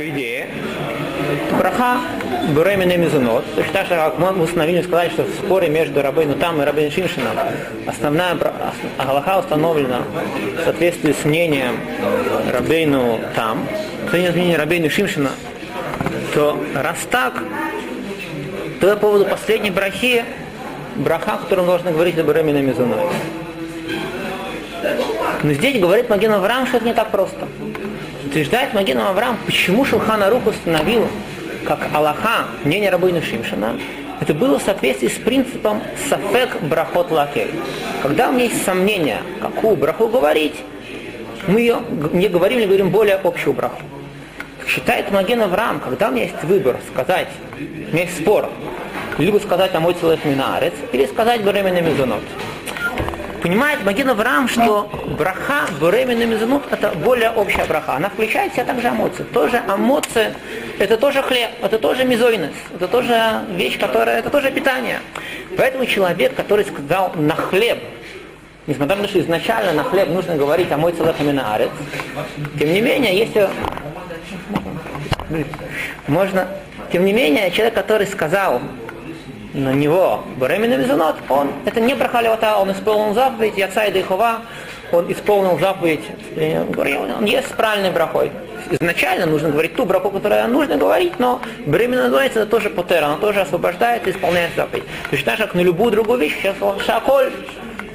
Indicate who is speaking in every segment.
Speaker 1: идее, браха Буремина Мизунот, то есть так же, как мы установили сказать, что в споре между Рабейну Там и Рабейну Шимшином основная Галаха установлена в соответствии с мнением Рабейну Там, с мнением Рабейну Шимшина, то раз так, то по поводу последней брахи, браха, которую нужно говорить о Буремина Мизунот. Но здесь говорит Маген Авраам, что это не так просто. Утверждает Маген Авраам, почему Шулхана Рух установил как Аллаха, мнение Рабыны Шимшина, это было в соответствии с принципом Сафек Брахот Лакель. Когда у меня есть сомнение, какую браху говорить, мы ее не говорим, не говорим более общую браху. Считает Маген Авраам, когда у меня есть выбор сказать, у меня есть спор, либо сказать Амой Целых Минарец, или сказать Беременный Мизунот понимает Маген Авраам, что браха Буремин и Мизунут это более общая браха. Она включает в себя также эмоции. Тоже эмоции, это тоже хлеб, это тоже мизойность, это тоже вещь, которая, это тоже питание. Поэтому человек, который сказал на хлеб, несмотря на то, что изначально на хлеб нужно говорить о мой целых арец, тем не менее, если можно, тем не менее, человек, который сказал на него Беремина Визунот, он, это не Брахалевата, он исполнил заповедь, Яца и Дыхова, он исполнил заповедь, он есть с правильной брахой. Изначально нужно говорить ту браху, которую нужно говорить, но беременна называется это тоже потера, она тоже освобождает и исполняет заповедь. Точно так же, как на любую другую вещь, сейчас шаколь,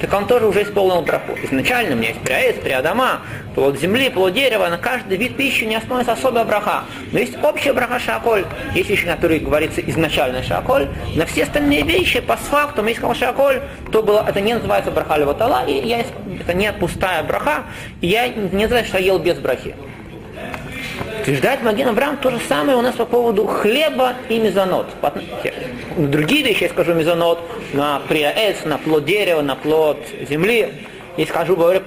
Speaker 1: так он тоже уже исполнил браху. Изначально у меня есть приаэс, приадама, плод земли, плод дерева, на каждый вид пищи не основывается особая браха. Но есть общая браха шаколь, есть вещи, которые говорится изначально шаколь. На все остальные вещи, по факту, мы сказал шаколь, то было, это не называется браха леватала, и я, это не пустая браха, и я не знаю, что я ел без брахи. Утверждает Маген Абрам то же самое у нас по поводу хлеба и мезонот. Другие вещи я скажу мезонот на приаэц, на плод дерева, на плод земли. И скажу, говорю,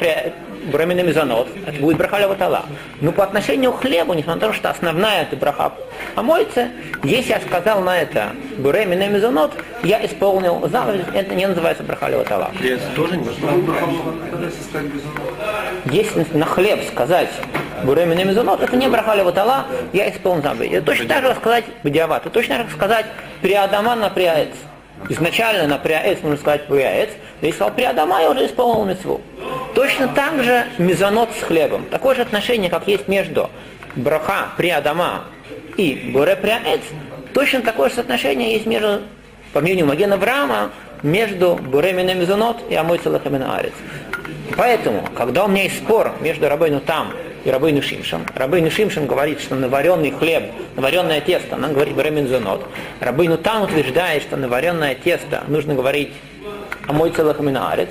Speaker 1: брамина мезонот, это будет браха ватала. Но по отношению к хлебу, несмотря на то, что основная это браха помоется, если я сказал на это брамина мезонот, я исполнил заповедь, это не называется браха ватала. тоже не Если на хлеб сказать буремина мезонот, это не браха ватала, я исполнил заповедь. Это точно так же сказать бдиават, это точно так же сказать приадаман на приаец. Изначально на приаец можно сказать приаец, но если сказал приадама, я уже исполнил мецву. Точно так же мезонот с хлебом. Такое же отношение, как есть между браха приадама и буре приаец, точно такое же соотношение есть между, по мнению Магена Авраама, между буремина мезонот и амой арец. Поэтому, когда у меня есть спор между рабойну там и рабойну шимшем, рабойну шимшем говорит, что наваренный хлеб, наваренное тесто, она говорит буремин зонот. Рабойну там утверждает, что наваренное тесто нужно говорить амой целахамина арец.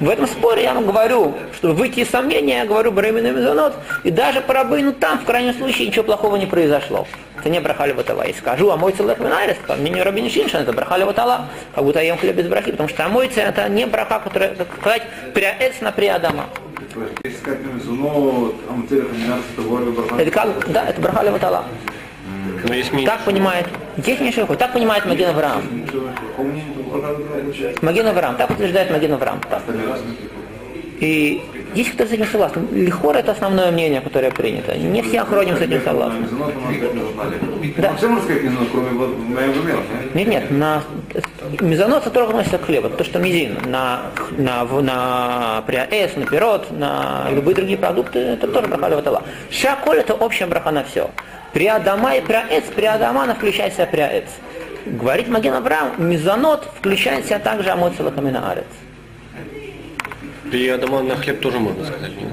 Speaker 1: В этом споре я вам говорю, чтобы выйти из сомнения, я говорю Бремин Мезонот, и даже по рабыну там, в крайнем случае, ничего плохого не произошло. Это не брахали ватала. И скажу, а мой целых минарис, по мнению Рабини Шиншин, это брахали ватала, как будто я ем хлеб без брахи, потому что амойца это не браха, которая, как сказать, приаэц на приадама. Это как, да, это брахали ватала. Есть так понимает, здесь не широкой, так понимает Маген Авраам. Маген Авраам, так утверждает Маген Авраам. Так. И есть кто с этим согласен. Лихор это основное мнение, которое принято. Не все охроним с этим согласны. Да. Нет, нет, на мезонот только относится к хлебу, то, что мизин, на, на, на приаэс, на пирот, на любые другие продукты, это тоже браха леватала. Шаколь это общая браха на все. Приадама и приаэц, приадама включает в себя приаэц. Говорит Маген Авраам, мезонот включает в себя также амоцелах аминаарец.
Speaker 2: Приадама на хлеб тоже можно сказать, нет?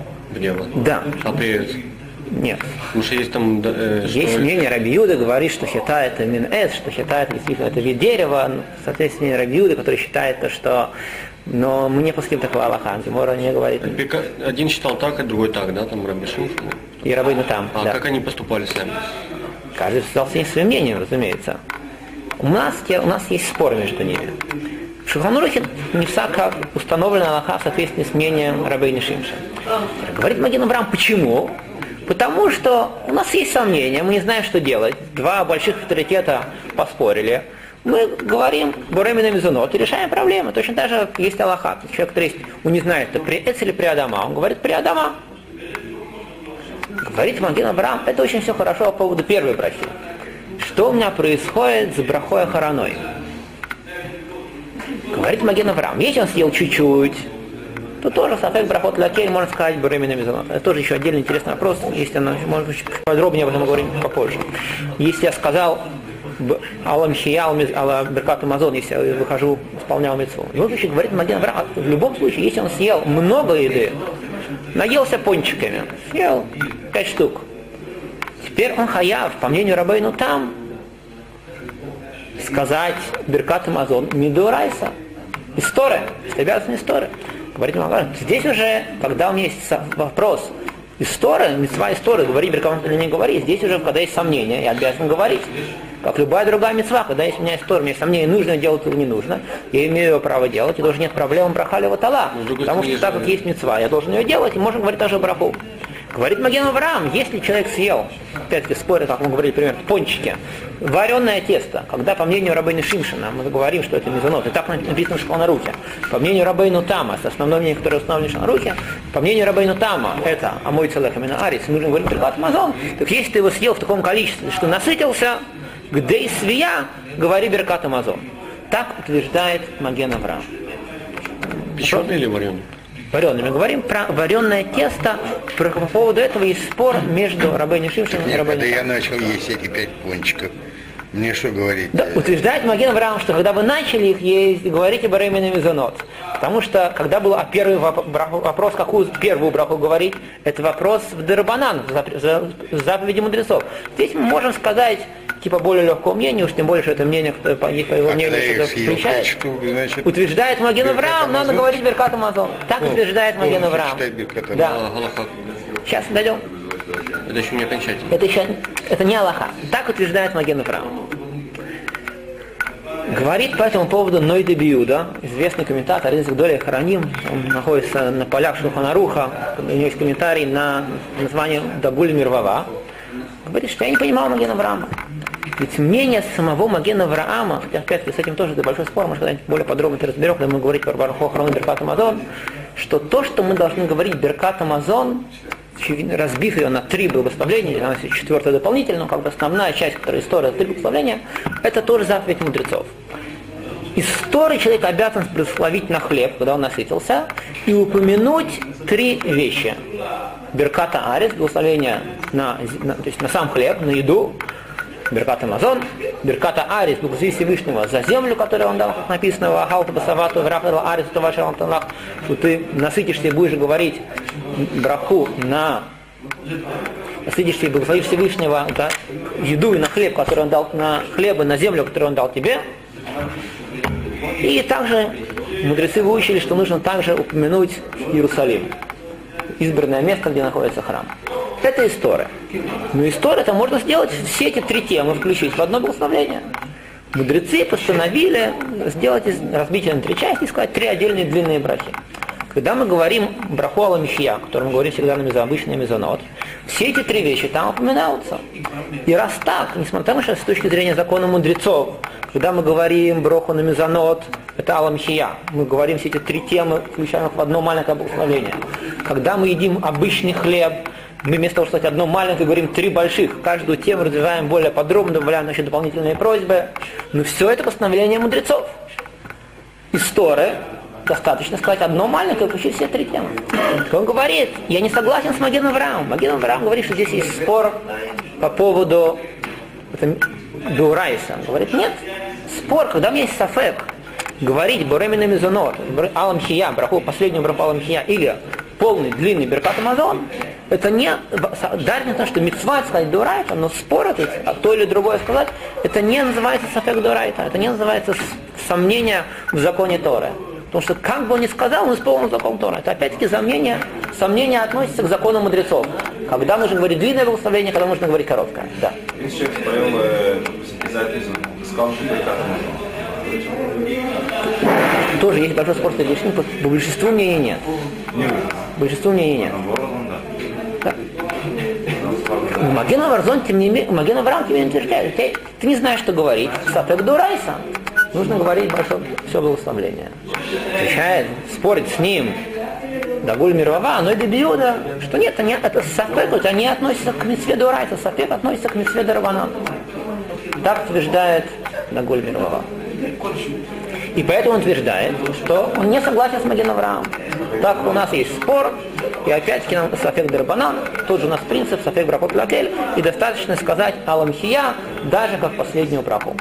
Speaker 1: Да.
Speaker 2: А приаэц?
Speaker 1: Нет.
Speaker 2: Потому что есть там... Э,
Speaker 1: есть что... мнение Рабиуда, говорит, что хита это минэс, что хита это действительно это вид дерева. Соответственно, Рабиуда, который считает то, что но мы не пуским такого Аллаха, Тимора не говорит.
Speaker 2: Один считал так, а другой так, да, там Рабишин?
Speaker 1: И Рабыну там,
Speaker 2: А
Speaker 1: да.
Speaker 2: как они поступали сами?
Speaker 1: Каждый сказал своим мнением, разумеется. У нас, у нас есть спор между ними. В Шуханурахе не всяко установлена Аллаха в соответствии с мнением Рабейни Шимша. Говорит Маген Абрам, почему? Потому что у нас есть сомнения, мы не знаем, что делать. Два больших авторитета поспорили мы говорим Буремина Мизунот и решаем проблемы. Точно так же есть Аллаха. Человек, который есть, он не знает, это при Эц или при Адама. Он говорит при Адама. Говорит Маген Авраам, это очень все хорошо по поводу первой брахи. Что у меня происходит с брахой Хараной? Говорит Маген Авраам, если он съел чуть-чуть, то тоже Сафек Брахот Лакель, можно сказать, Буремина Мизонот. Это тоже еще отдельный интересный вопрос, если она, может быть, подробнее об этом поговорим попозже. Если я сказал Алам Хиял, Алла Беркат Амазон, если я выхожу, исполнял мецву. И вот еще говорит Маген Авраам, в любом случае, если он съел много еды, наелся пончиками, съел пять штук, теперь он хаяв, по мнению Рабейну, там сказать Беркат Амазон Мидурайса. История, это обязанность история. Говорит Магарин, здесь уже, когда у меня есть вопрос, история, мецва история, говори Беркат или не говори, здесь уже, когда есть сомнения, я обязан говорить. Как любая другая мецва, когда есть у меня история, у меня есть сомнения, нужно делать или не нужно, я имею право делать, и тоже нет проблем брахали ватала. Потому что так как есть мецва, я должен ее делать, и можно говорить даже браху. Говорит Маген Авраам, если человек съел, опять-таки спорят, как мы говорили, например, пончики, вареное тесто, когда, по мнению Рабейна Шимшина, мы говорим, что это мезонот, и так написано в на руке, по мнению Рабейну Тама, с основным мнением, которое установлено на руке, по мнению Рабейну Тама, это амой целых именно арис, нужно говорить только Амазон, так если ты его съел в таком количестве, что насытился, где свия, говори Беркат Амазон. Так утверждает Маген Авраам.
Speaker 2: Печеный или вареный?
Speaker 1: Вареный. Мы говорим про вареное тесто. Про, по поводу этого есть спор между Рабейни Шимшином и Рабейни
Speaker 3: Когда я начал есть эти пять пончиков, мне что говорить?
Speaker 1: Да, утверждает Маген Авраам, что когда вы начали их есть, говорите Бареймина Мизонот. Потому что, когда был первый вопрос, какую первую браху говорить, это вопрос в Дербанан, в заповеди мудрецов. Здесь мы можем сказать, типа более легкого мнения, уж тем более, что это мнение, которое по, по его а мнению встречает. Значит, утверждает Маген Авраам, надо говорить Беркат Амазон. Так ну, утверждает Маген Авраам. Да. Сейчас дойдем.
Speaker 2: Это еще не окончательно.
Speaker 1: Это еще это не Аллаха. Так утверждает Маген Авраам. Говорит по этому поводу Нойда Биуда, известный комментатор из Гдоля Хараним, он находится на полях Шуханаруха, у него есть комментарий на название Дагуль Мирвава. Говорит, что я не понимал Маген Авраама. Ведь мнение самого Магена Авраама, опять-таки с этим тоже это большой спор, может когда-нибудь более подробно это разберем, когда мы говорим про Бараху Охрану Беркат Амазон, что то, что мы должны говорить Беркат Амазон, разбив ее на три благословления, есть четвертое дополнительное, но как бы основная часть, которая история, три благословения, это тоже заповедь мудрецов. Из Торы человек обязан благословить на хлеб, когда он насытился, и упомянуть три вещи. Берката Арис, благословение на, на, то есть на сам хлеб, на еду, Беркат Амазон, Берката Арис, благослови Всевышнего за землю, которую он дал, как написано, в Ахалту Басавату, Врахала Арис, то ваше что ты насытишься и будешь говорить браху на насытишься и благословишь Всевышнего да, еду и на хлеб, который он дал, на хлеб и на землю, которую он дал тебе. И также мудрецы выучили, что нужно также упомянуть Иерусалим, избранное место, где находится храм. Это история. Но история это можно сделать все эти три темы, включить в одно благословение. Мудрецы постановили сделать разбить на три части и сказать три отдельные длинные брахи. Когда мы говорим браху ала михия, о котором мы говорим всегда на мезо, обычный мезонот, все эти три вещи там упоминаются. И раз так, несмотря на то, что с точки зрения закона мудрецов, когда мы говорим броху на мезонот, это ала михия, мы говорим все эти три темы, включая в одно маленькое благословение. Когда мы едим обычный хлеб, мы вместо того, чтобы сказать одно маленькое, говорим три больших. Каждую тему развиваем более подробно, добавляем еще дополнительные просьбы. Но все это постановление мудрецов. История достаточно сказать одно маленькое, включить все три темы. Он говорит, я не согласен с Маген Авраам. Маген Авраам говорит, что здесь есть спор по поводу Дурайса. Он говорит, нет, спор, когда у меня есть сафек, говорить Буремина Мизонот, Алам Хия, браху, последнюю браху Алам Хия, или полный, длинный Беркат Амазон, это не даже не то, что мецва сказать дурайта, но спор это, а то или другое сказать, это не называется сафек дурайта, это не называется сомнение в законе Торы. Потому что как бы он ни сказал, он исполнил закон Тора. Это опять-таки сомнение, сомнение относится к закону мудрецов. Когда нужно говорить длинное благословение, когда нужно говорить короткое. Да.
Speaker 4: Если человек споил э, сказал, что
Speaker 1: тоже есть большой спор среди по большинству мнений нет. Большинству мнений нет. Да. Маген Аварзон, тем не менее, Маген Авраам тебе утверждает, ты, ты не знаешь, что говорить. Сапек Дурайса. Нужно говорить большое все благословление. Отвечает, спорить с ним Дагуль Мирвава, но и Дебиуда, что нет, они, это Сафек, это не относится к Митсве Дурайта, Сафек относится к Митсве Дарвана. Так утверждает Дагуль Мирвава. И поэтому он утверждает, что он не согласен с Маген Авраам. Так у нас есть спор, и опять-таки нам Сафек Дарбанан, тот же у нас принцип Сафек Брахот Лакель, и достаточно сказать Аламхия, даже как последнюю браху.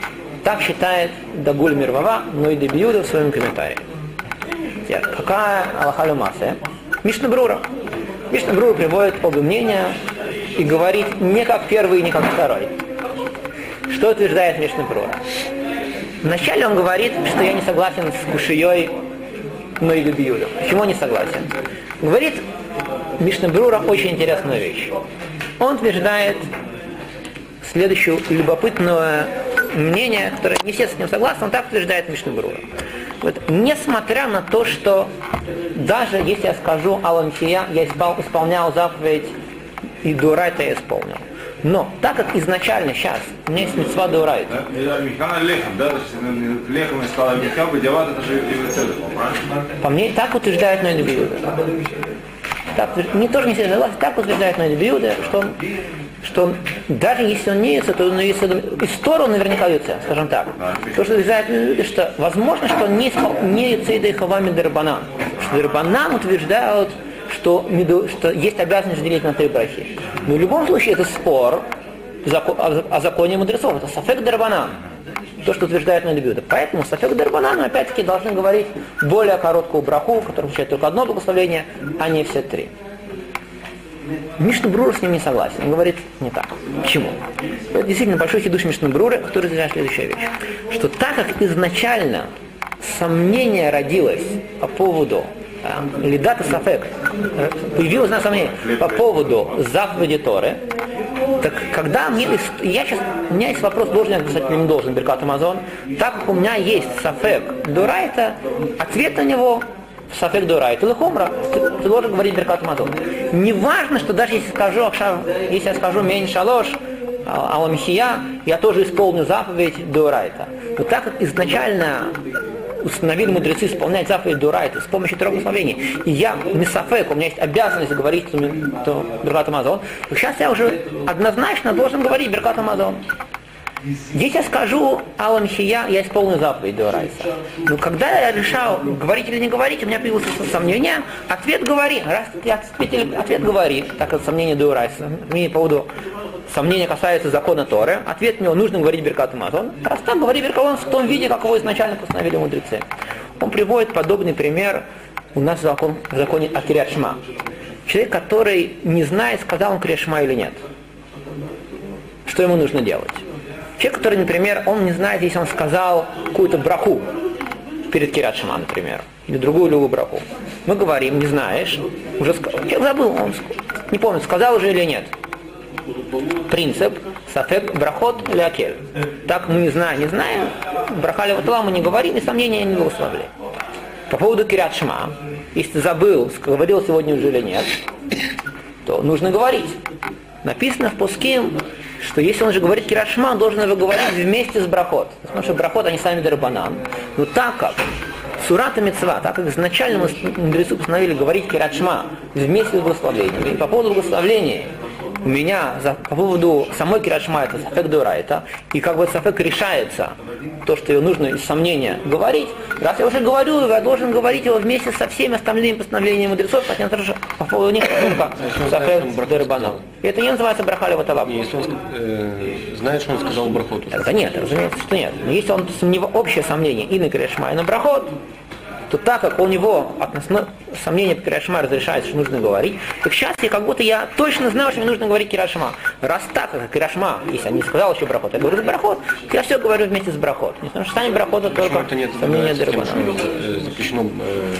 Speaker 1: Так считает Дагуль Мирвава, но и Дебиуда в своем комментарии. Теперь, Какая Аллаха Люмасе? Мишна Брура. Мишна Брура приводит оба мнения и говорит не как первый, не как второй. Что утверждает Мишна Брура? Вначале он говорит, что я не согласен с Кушией, но и Дебиудом. Почему не согласен? Говорит Мишна Брура очень интересную вещь. Он утверждает следующее любопытное мнение, которое не все с ним согласны, он так утверждает Мишна Брура. Вот, несмотря на то, что даже если я скажу Алансия, я испол- исполнял заповедь и Дурайта я исполнил. Но так как изначально сейчас у меня есть мецва Дурайта,
Speaker 4: правильно?
Speaker 1: по мне так утверждает Ноид Биуда. Так, не тоже не все согласны, так утверждает Ноид Биуда, что он, что он, даже если он не яйца, то он яйца, из стороны наверняка яйца, скажем так. То, что утверждает Ноид Биуда, что возможно, что он не, не яйца и Хавами Дарбанан. Что Дарбанан утверждают, что, что есть обязанность делить на три брахи. Но в любом случае это спор о законе мудрецов. Это Сафек Дарбанан. То, что утверждает Нальбюда. Поэтому Сафек Дарбанан, опять-таки, должны говорить более короткую браху, которая включает только одно благословение, а не все три. Мишна Брура с ним не согласен. Он говорит не так. Почему? Это действительно большой хидуш Мишна Бруры, который утверждает следующая вещь. Что так как изначально сомнение родилось по поводу Лидата Сафек, э, появилось на сомнение по поводу заповеди Торы, так когда мне, я сейчас, у меня есть вопрос, должен я написать или не должен Беркат Амазон, так как у меня есть Сафек Дурайта, ответ на него Сафек Дурайта. Лехомра, ты, ты должен говорить Беркат Амазон. Не важно, что даже если скажу, если я скажу Мейн Шалош, Аламхия, я тоже исполню заповедь Дурайта. Но так как изначально установили мудрецы исполнять заповедь Дурайта с помощью трех благословений. И я, Мисафек, у меня есть обязанность говорить то Беркат Амазон, сейчас я уже однозначно должен говорить Беркат Амазон. Если я скажу Аламхия, я исполню заповедь Дурайта. Но когда я решал, говорить или не говорить, у меня появилось сомнение, ответ говори. Раз ответ, ответ говори, так как сомнение Дурайта, по поводу сомнения касается закона Торы, ответ мне нужно говорить Беркат Амазон. Раз так, говори Беркат в том виде, как его изначально постановили мудрецы. Он приводит подобный пример у нас в, закон, законе о Кириашма. Человек, который не знает, сказал он Кириашма или нет. Что ему нужно делать? Человек, который, например, он не знает, если он сказал какую-то браху перед Кириашма, например, или другую любую браху. Мы говорим, не знаешь, уже сказал. Человек забыл, он не помнит, сказал уже или нет принцип сафек брахот лякель. Так мы не знаем, не знаем, брахали ватала мы не говорим, и сомнения не благословляем. По поводу Кирят Шма, если ты забыл, говорил сегодня уже или нет, то нужно говорить. Написано в Пуским, что если он же говорит Кират Шма, он должен его говорить вместе с брахот. Потому что брахот, они сами дарбанан. Но так как Сурата Мецва, так как изначально мы мудрецы постановили говорить Кират вместе с благословением, и по поводу благословения у меня за, по поводу самой Кирашма это Сафек Дурайта, и как бы Сафек решается, то, что ее нужно из сомнения говорить, раз я уже говорю, я должен говорить его вместе со всеми остальными постановлениями мудрецов, хотя тоже по поводу них только Сафек Дурбана. И это не называется Брахали Ваталаб.
Speaker 2: Если он э, знает, что он сказал брахоту.
Speaker 1: Тогда нет, разумеется, что нет. Но если он сомнев... общее сомнение и на Кирашма, и на Брахот, то так как у него относно сомнение по Кирашма разрешается, что нужно говорить, так сейчас я как будто я точно знаю, что мне нужно говорить Кирашма. Раз так, как Кирашма, если я не сказал еще Брахот, я говорю Брахот, я все говорю вместе с Брахот. Не потому что станет Брахот, это
Speaker 2: Почему
Speaker 1: только
Speaker 2: это нет
Speaker 1: сомнение
Speaker 2: что э, запрещено э,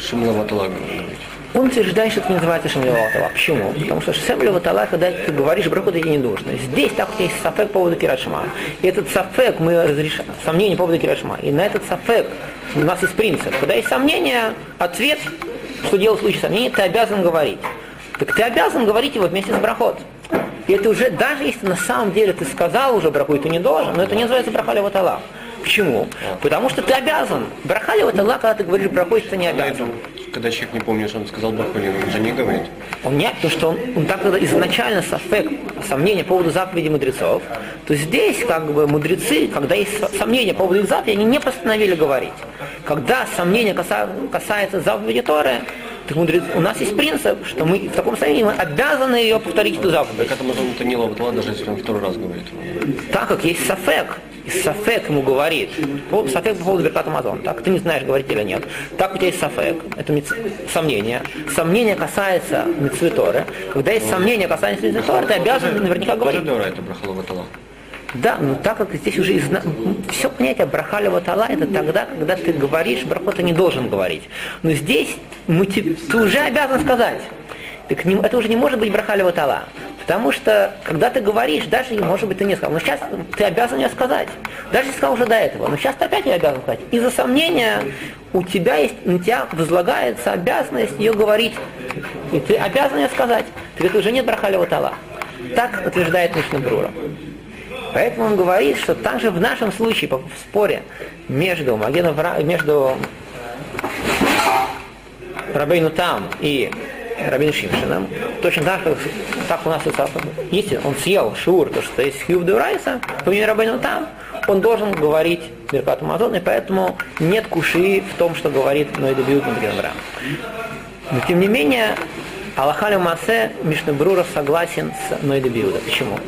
Speaker 2: Шимла Ваталага говорить?
Speaker 1: Он утверждает, что это не называется Шамлеватала. Почему? Потому что Шамлеватала, когда ты говоришь браху, это не нужно. Здесь так вот есть сафек по поводу Кирашма. И этот сафек мы разрешаем, сомнение по поводу Кирашма. И на этот сафек у нас есть принцип. Когда есть сомнение, ответ, что делать в случае сомнения, ты обязан говорить. Так ты обязан говорить его вместе с брахот. И это уже, даже если на самом деле ты сказал уже браху, и ты не должен, но это не называется брахали. Почему? Потому что ты обязан. Брахали когда ты говоришь браху, ты не обязан.
Speaker 2: Когда человек не помнит, что он сказал Браху, он же не говорит.
Speaker 1: Он нет, потому что он, он так когда изначально сафек, сомнения по поводу заповеди мудрецов, то здесь как бы мудрецы, когда есть со- сомнения по поводу их заповеди, они не постановили говорить. Когда сомнения каса- касается заповеди Торы, так мудрец, у нас есть принцип, что мы в таком состоянии мы обязаны ее повторить, эту заповедь.
Speaker 2: Так это может это не лаватала, даже если он второй раз говорит.
Speaker 1: Так как есть сафек, и сафек ему говорит, сафек по поводу Беркат Амазон, так ты не знаешь, говорить или нет. Так у тебя есть сафек, это миц- сомнение. Сомнение касается митцвы Торы. Когда есть сомнение касается митцвы Торы, ты обязан наверняка говорить.
Speaker 2: Это лаватала.
Speaker 1: Да, но так как здесь уже изна... все понятие брахали ватала, это тогда, когда ты говоришь, браху ты не должен говорить. Но здесь мы те- ты уже обязан сказать. Так не- это уже не может быть брахали ватала. Потому что, когда ты говоришь, даже, может быть, ты не сказал, но сейчас ты обязан ее сказать. Даже сказал уже до этого, но сейчас ты опять ее обязан сказать. Из-за сомнения у тебя есть, на тебя возлагается обязанность ее говорить. И ты обязан ее сказать. Так это уже нет брахали ватала. Так утверждает Мишна Брура. Поэтому он говорит, что также в нашем случае, в споре между Магеном, между Рабейну Там и Рабейну Шимшином, точно так, как так у нас и если он съел шур, то что есть хьюб Райса, по мнению Рабейну Там, он должен говорить Беркат Амазон, и поэтому нет куши в том, что говорит Ноида Бьют тем не менее, Аллахалю Масе Мишнабрура согласен с Ноида Биуда. Почему?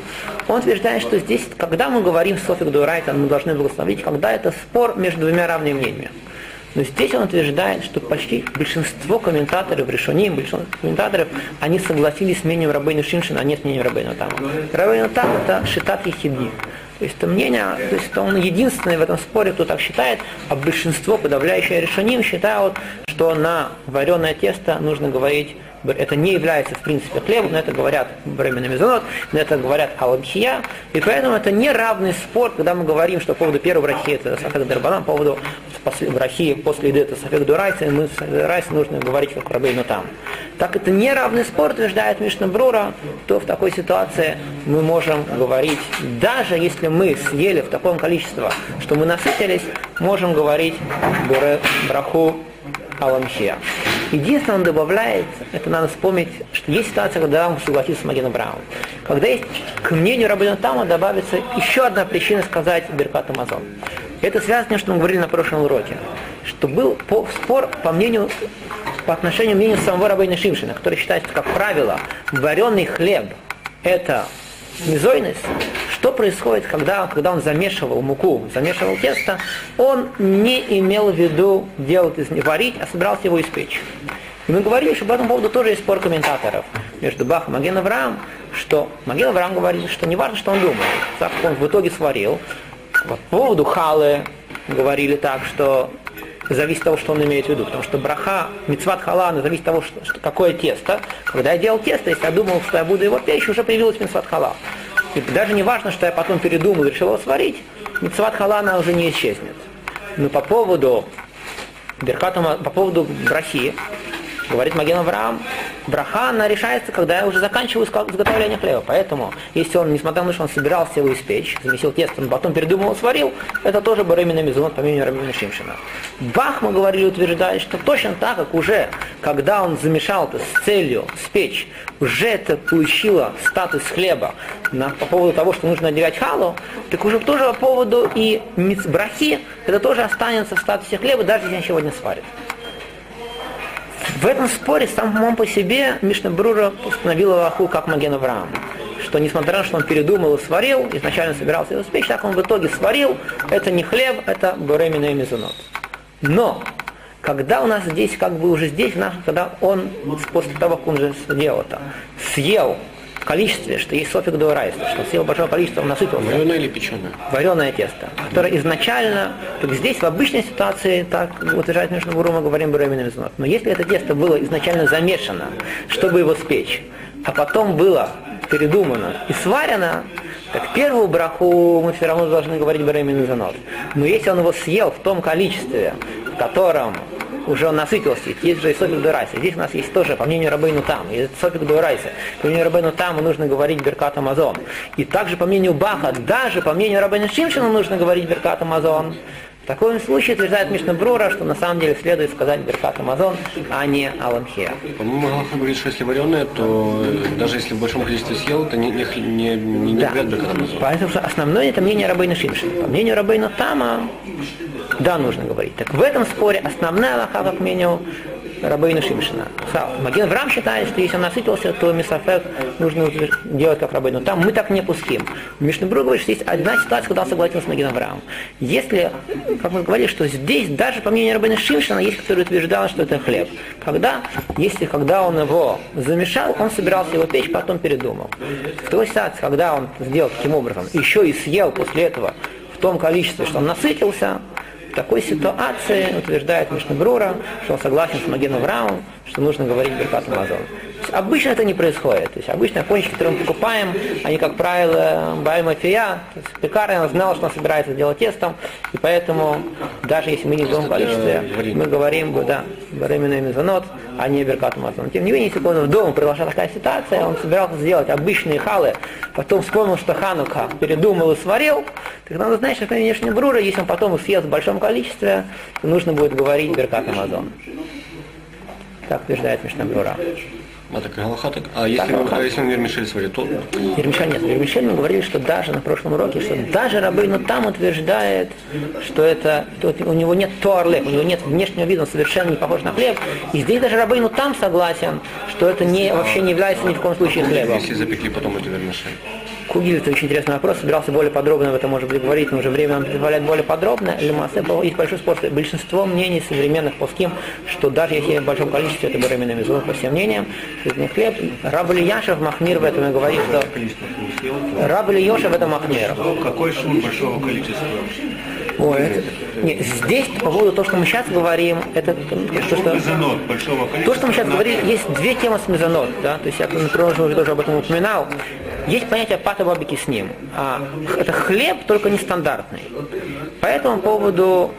Speaker 1: Он утверждает, что здесь, когда мы говорим Софик Дуарайта, мы должны благословить, когда это спор между двумя равными мнениями. Но здесь он утверждает, что почти большинство комментаторов, решоним, большинство комментаторов, они согласились с мнением Рабейна Шиншина, а не с мнением Рабейна Тама. Рабейна Там это Шитат Ехиди. То есть это мнение, то есть он единственный в этом споре, кто так считает, а большинство, подавляющее решением, считают, что на вареное тесто нужно говорить это не является, в принципе, хлебом, но это говорят временно мезонот, но это говорят аламхия, и поэтому это не равный спор, когда мы говорим, что по поводу первой брахи это сафек дарбанан, по поводу брахи после еды это сафек дурайса, и мы с райса нужно говорить как рабейну там. Так это не равный спор, утверждает Мишна Брура, то в такой ситуации мы можем говорить, даже если мы съели в таком количестве, что мы насытились, можем говорить браху Аламхия. Единственное, он добавляет, это надо вспомнить, что есть ситуация, когда он согласился с Магеном Браун. Когда есть, к мнению Рабина Тама добавится еще одна причина сказать Беркат Амазон. Это связано с тем, что мы говорили на прошлом уроке, что был по- спор по мнению, по отношению к мнению самого Рабина Шимшина, который считает, что, как правило, вареный хлеб – это мизойность, что происходит, когда, когда он замешивал муку, замешивал тесто, он не имел в виду делать из него варить, а собирался его испечь. И мы говорили, что по этому поводу тоже есть спор комментаторов между Бахом и Маген Авраам, что Маген Авраам говорит, что не важно, что он думает, так как он в итоге сварил. По поводу халы говорили так, что зависит от того, что он имеет в виду. Потому что браха, мецват халана зависит от того, что, что какое тесто. Когда я делал тесто, если я думал, что я буду его печь, уже появилась мецват хала. И даже не важно, что я потом передумал и решил его сварить, мецват халана уже не исчезнет. Но по поводу Беркатума, по поводу брахи, говорит Маген Авраам, браха, она решается, когда я уже заканчиваю изго- изготовление хлеба. Поэтому, если он, несмотря на то, что он собирался его испечь, замесил тесто, но потом передумал, сварил, это тоже барымина мизунот, по мнению Рабина Шимшина. Бах, мы говорили, утверждает, что точно так, как уже, когда он замешал это с целью спечь, уже это получило статус хлеба на, по поводу того, что нужно отделять халу, так уже тоже по поводу и брахи, это тоже останется в статусе хлеба, даже если он сегодня сварит. В этом споре сам по себе Мишна Брура установил Аллаху как Маген Авраам. Что несмотря на то, что он передумал и сварил, изначально собирался его спечь, так он в итоге сварил, это не хлеб, это буремина и мезонот. Но, когда у нас здесь, как бы уже здесь, когда он, после того, как он уже сделал это, съел количестве, что есть софик до райса, что съел большое количество, он насытился,
Speaker 2: Вареное или печеное?
Speaker 1: вареное тесто, которое изначально, так здесь в обычной ситуации, так утверждает Мишна Гуру, мы говорим беременный мезонот. Но если это тесто было изначально замешано, чтобы его спечь, а потом было передумано и сварено, так первую браху мы все равно должны говорить беременный мезонот. Но если он его съел в том количестве, в котором уже насытился, есть же и софик дурайса. Здесь у нас есть тоже, по мнению Рабейну Там, есть софик дурайса. По мнению Рабейну Таму нужно говорить Беркат Амазон. И также по мнению Баха, даже по мнению Рабейну Шимшина нужно говорить Беркат Амазон. В таком случае утверждает Мишнабрура, что на самом деле следует сказать Беркат Амазон, а не Аламхия.
Speaker 2: По-моему, Галаха говорит, что если вареное, то даже если в большом количестве съел, то не, не, не, не, не
Speaker 1: Да.
Speaker 2: ли когда
Speaker 1: Поэтому что основное это мнение Рабейна Шимшина. По мнению Рабейна Тама, да, нужно говорить. Так в этом споре основная лоха, как мнению Рабейна Шимшина. Маген Врам считает, что если он насытился, то Мисафек нужно делать как Рабейну Там. Мы так не пуским. Мишнебру говорит, что есть одна ситуация, когда он согласился с Магеном Врамом. Если, как мы говорили, что здесь, даже по мнению Рабейна Шимшина, есть, который утверждал, что это хлеб. Когда, если когда он его замешал, он собирался его печь, потом передумал. В той ситуации, когда он сделал таким образом, еще и съел после этого в том количестве, что он насытился, такой ситуации утверждает Мишнебрура, что он согласен с Магеном Враум, что нужно говорить Беркат Амазон. Есть обычно это не происходит. То есть обычно пончики, которые мы покупаем, они, как правило, Баэма Фия, то есть пекарь, он знал, что он собирается делать тестом, и поэтому даже если мы не в том количестве, мы говорим, да, Баремина Мезонот, а не Беркат Амазон. Тем не менее, если бы он дома произошла такая ситуация, он собирался сделать обычные халы, потом вспомнил, что Ханука передумал и сварил, так надо знать, что, конечно, Брура, если он потом съест в большом количестве, то нужно будет говорить Беркат Амазон. Так утверждает Мишнабрура.
Speaker 2: А так Галаха так. А если,
Speaker 1: Галаха.
Speaker 2: а если он вермишель сварит, то
Speaker 1: Ермишель нет. Ермишель мы говорили, что даже на прошлом уроке, что даже Рабейну там утверждает, что это, что у него нет туарлек, у него нет внешнего вида, он совершенно не похож на хлеб. И здесь даже Рабейну там согласен, что это не, вообще не является ни в коем случае хлебом.
Speaker 2: если запекли потом эту вермишель.
Speaker 1: Кугиль, это очень интересный вопрос, собирался более подробно об этом, может быть, говорить, но уже время нам позволяет более подробно. Лемасе, есть большой спор. Большинство мнений современных плоским, что даже если в большом количестве это беременный мезон, по всем мнениям, что это не хлеб. Раб Яшев Махмир в этом и говорит, что Раб Йоша в этом Махмир.
Speaker 4: Какой шум большого количества?
Speaker 1: Ой, это- нет, здесь по поводу того, что мы сейчас говорим, это то, что...
Speaker 4: Мезонот.
Speaker 1: То, что мы сейчас говорили, есть две темы с мезонот, да, то есть я, например, уже тоже об этом упоминал. Есть понятие пата бабики с ним. А, это хлеб, только нестандартный. По этому поводу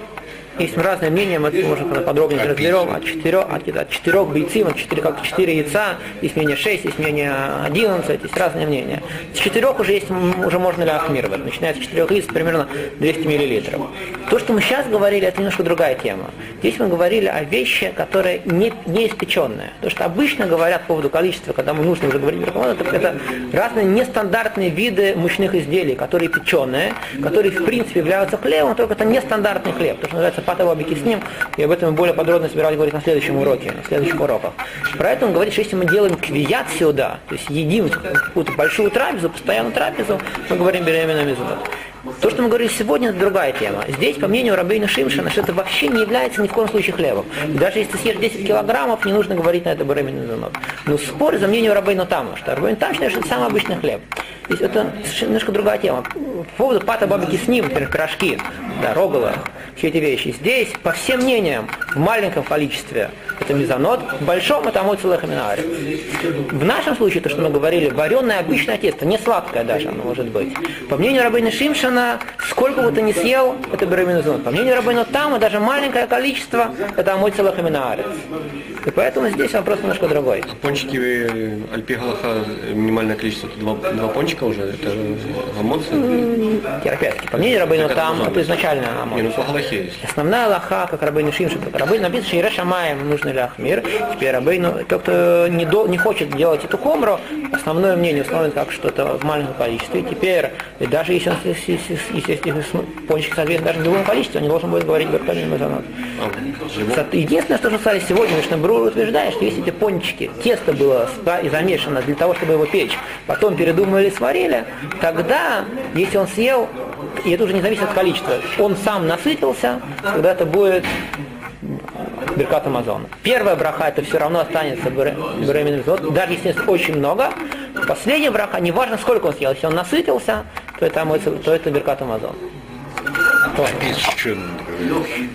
Speaker 1: есть разные мнения, мы это можем подробнее разберем. От четырех, от, от четырех бойцов, от четыре, как четыре яйца, есть мнение 6, есть мнение 11, есть разные мнения. С четырех уже есть, уже можно ли ахмировать. Начиная с четырех яиц примерно 200 миллилитров. То, что мы сейчас говорили, это немножко другая тема. Здесь мы говорили о вещи, которые не, не испеченные. То, что обычно говорят по поводу количества, когда мы нужно уже говорить про это, это разные нестандартные виды мучных изделий, которые печеные, которые в принципе являются хлебом, только это нестандартный хлеб, то, что называется патовабики с ним, и об этом более подробно собирались говорить на следующем уроке, на следующих уроках. Про это он говорит, что если мы делаем квият сюда, то есть едим какую-то большую трапезу, постоянную трапезу, мы говорим беременная мезонот. То, что мы говорили сегодня, это другая тема. Здесь, по мнению Рабейна Шимшина, что это вообще не является ни в коем случае хлебом. Даже если ты съешь 10 килограммов, не нужно говорить на это беременный занот. Но спор за мнением Рабейна Тама, что Рабейн Там считает, что это самый обычный хлеб. То есть это немножко другая тема. По поводу пата бабики с ним, например, пирожки, да, роговые, все эти вещи. Здесь, по всем мнениям, в маленьком количестве это мезонот, в большом это амой целых В нашем случае, то, что мы говорили, вареное обычное тесто, не сладкое даже оно может быть. По мнению Рабейна Шимшина, сколько бы ты ни съел, это беременный зон. По мнению Рабейна Тама, даже маленькое количество, это амой целых И поэтому здесь вопрос немножко другой.
Speaker 2: Пончики э, Альпи Галаха э, минимальное количество, два, два пончика уже, это гамоцы.
Speaker 1: Терапевтики. По мнению
Speaker 2: это
Speaker 1: Там, это изначально
Speaker 2: Не, ну
Speaker 1: амой.
Speaker 2: по Галахе есть.
Speaker 1: Основная лоха, как Рабейну Шимшин, как Рабейну написано, что Ире Шамаем нужно ли Ахмир. Теперь Рабейну, тот, кто не, до, не хочет делать эту хомру, основное мнение установлено как что-то в маленьком количестве. Теперь, и даже если, он, если, если, если, пончик соответствует даже в любом количестве, он не должен будет говорить Беркалин Мазанот.
Speaker 2: А.
Speaker 1: Единственное, что мы сказали сегодня, Брур утверждает, что если эти пончики, тесто было замешано для того, чтобы его печь, потом передумали, сварили, тогда, если он съел, и это уже не зависит от количества, он сам насытился, тогда это будет Беркат Амазона. Первая браха это все равно останется бере- беременным золотом, даже если очень много. Последняя браха, неважно сколько он съел, если он насытился, то это, то это Беркат Амазон.
Speaker 3: Испеченный.